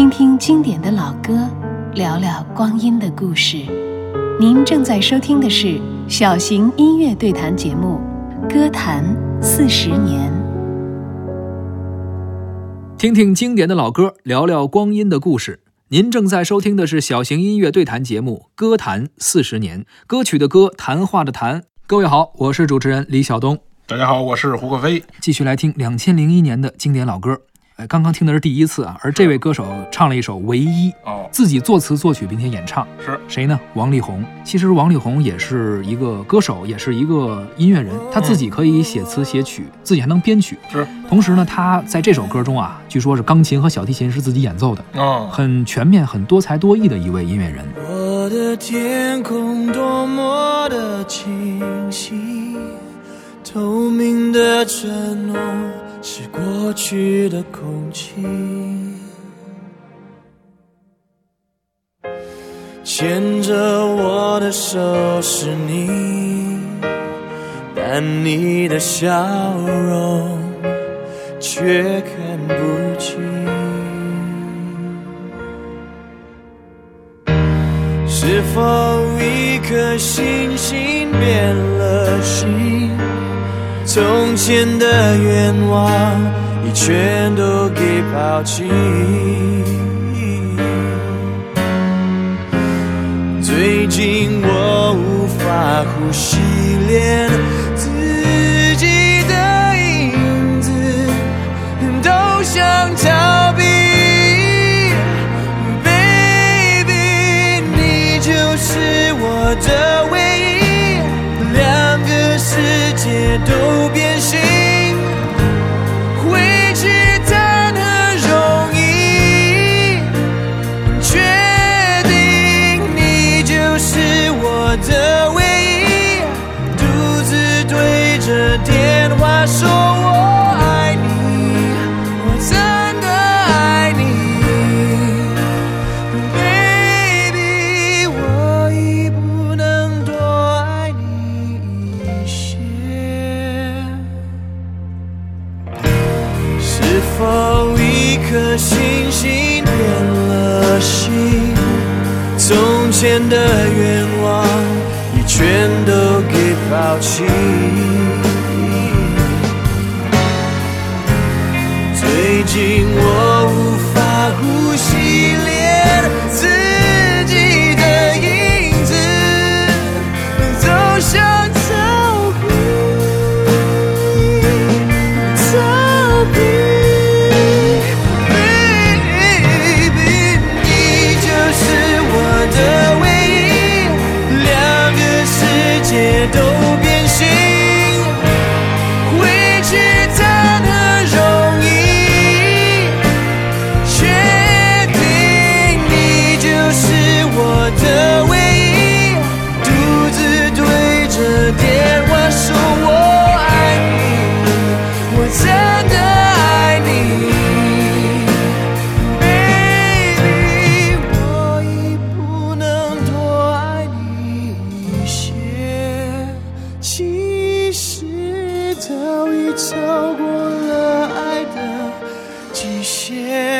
听听经典的老歌，聊聊光阴的故事。您正在收听的是小型音乐对谈节目《歌坛四十年》。听听经典的老歌，聊聊光阴的故事。您正在收听的是小型音乐对谈节目《歌坛四十年》，歌曲的歌，谈话的谈。各位好，我是主持人李晓东。大家好，我是胡可飞。继续来听两千零一年的经典老歌。哎，刚刚听的是第一次啊，而这位歌手唱了一首《唯一》，哦，自己作词作曲并且演唱，是谁呢？王力宏。其实王力宏也是一个歌手，也是一个音乐人，他自己可以写词写曲，自己还能编曲。是，同时呢，他在这首歌中啊，据说是钢琴和小提琴是自己演奏的，哦，很全面、很多才多艺的一位音乐人。我的天空多么的清晰，透明的承诺。是过去的空气，牵着我的手是你，但你的笑容却看不清。是否一颗星星变了心？从前的愿望已全都给抛弃，最近我无法呼吸，连世界都变形。有一颗星星变了心从前的愿望已全都给抛弃最近早已超过了爱的极限。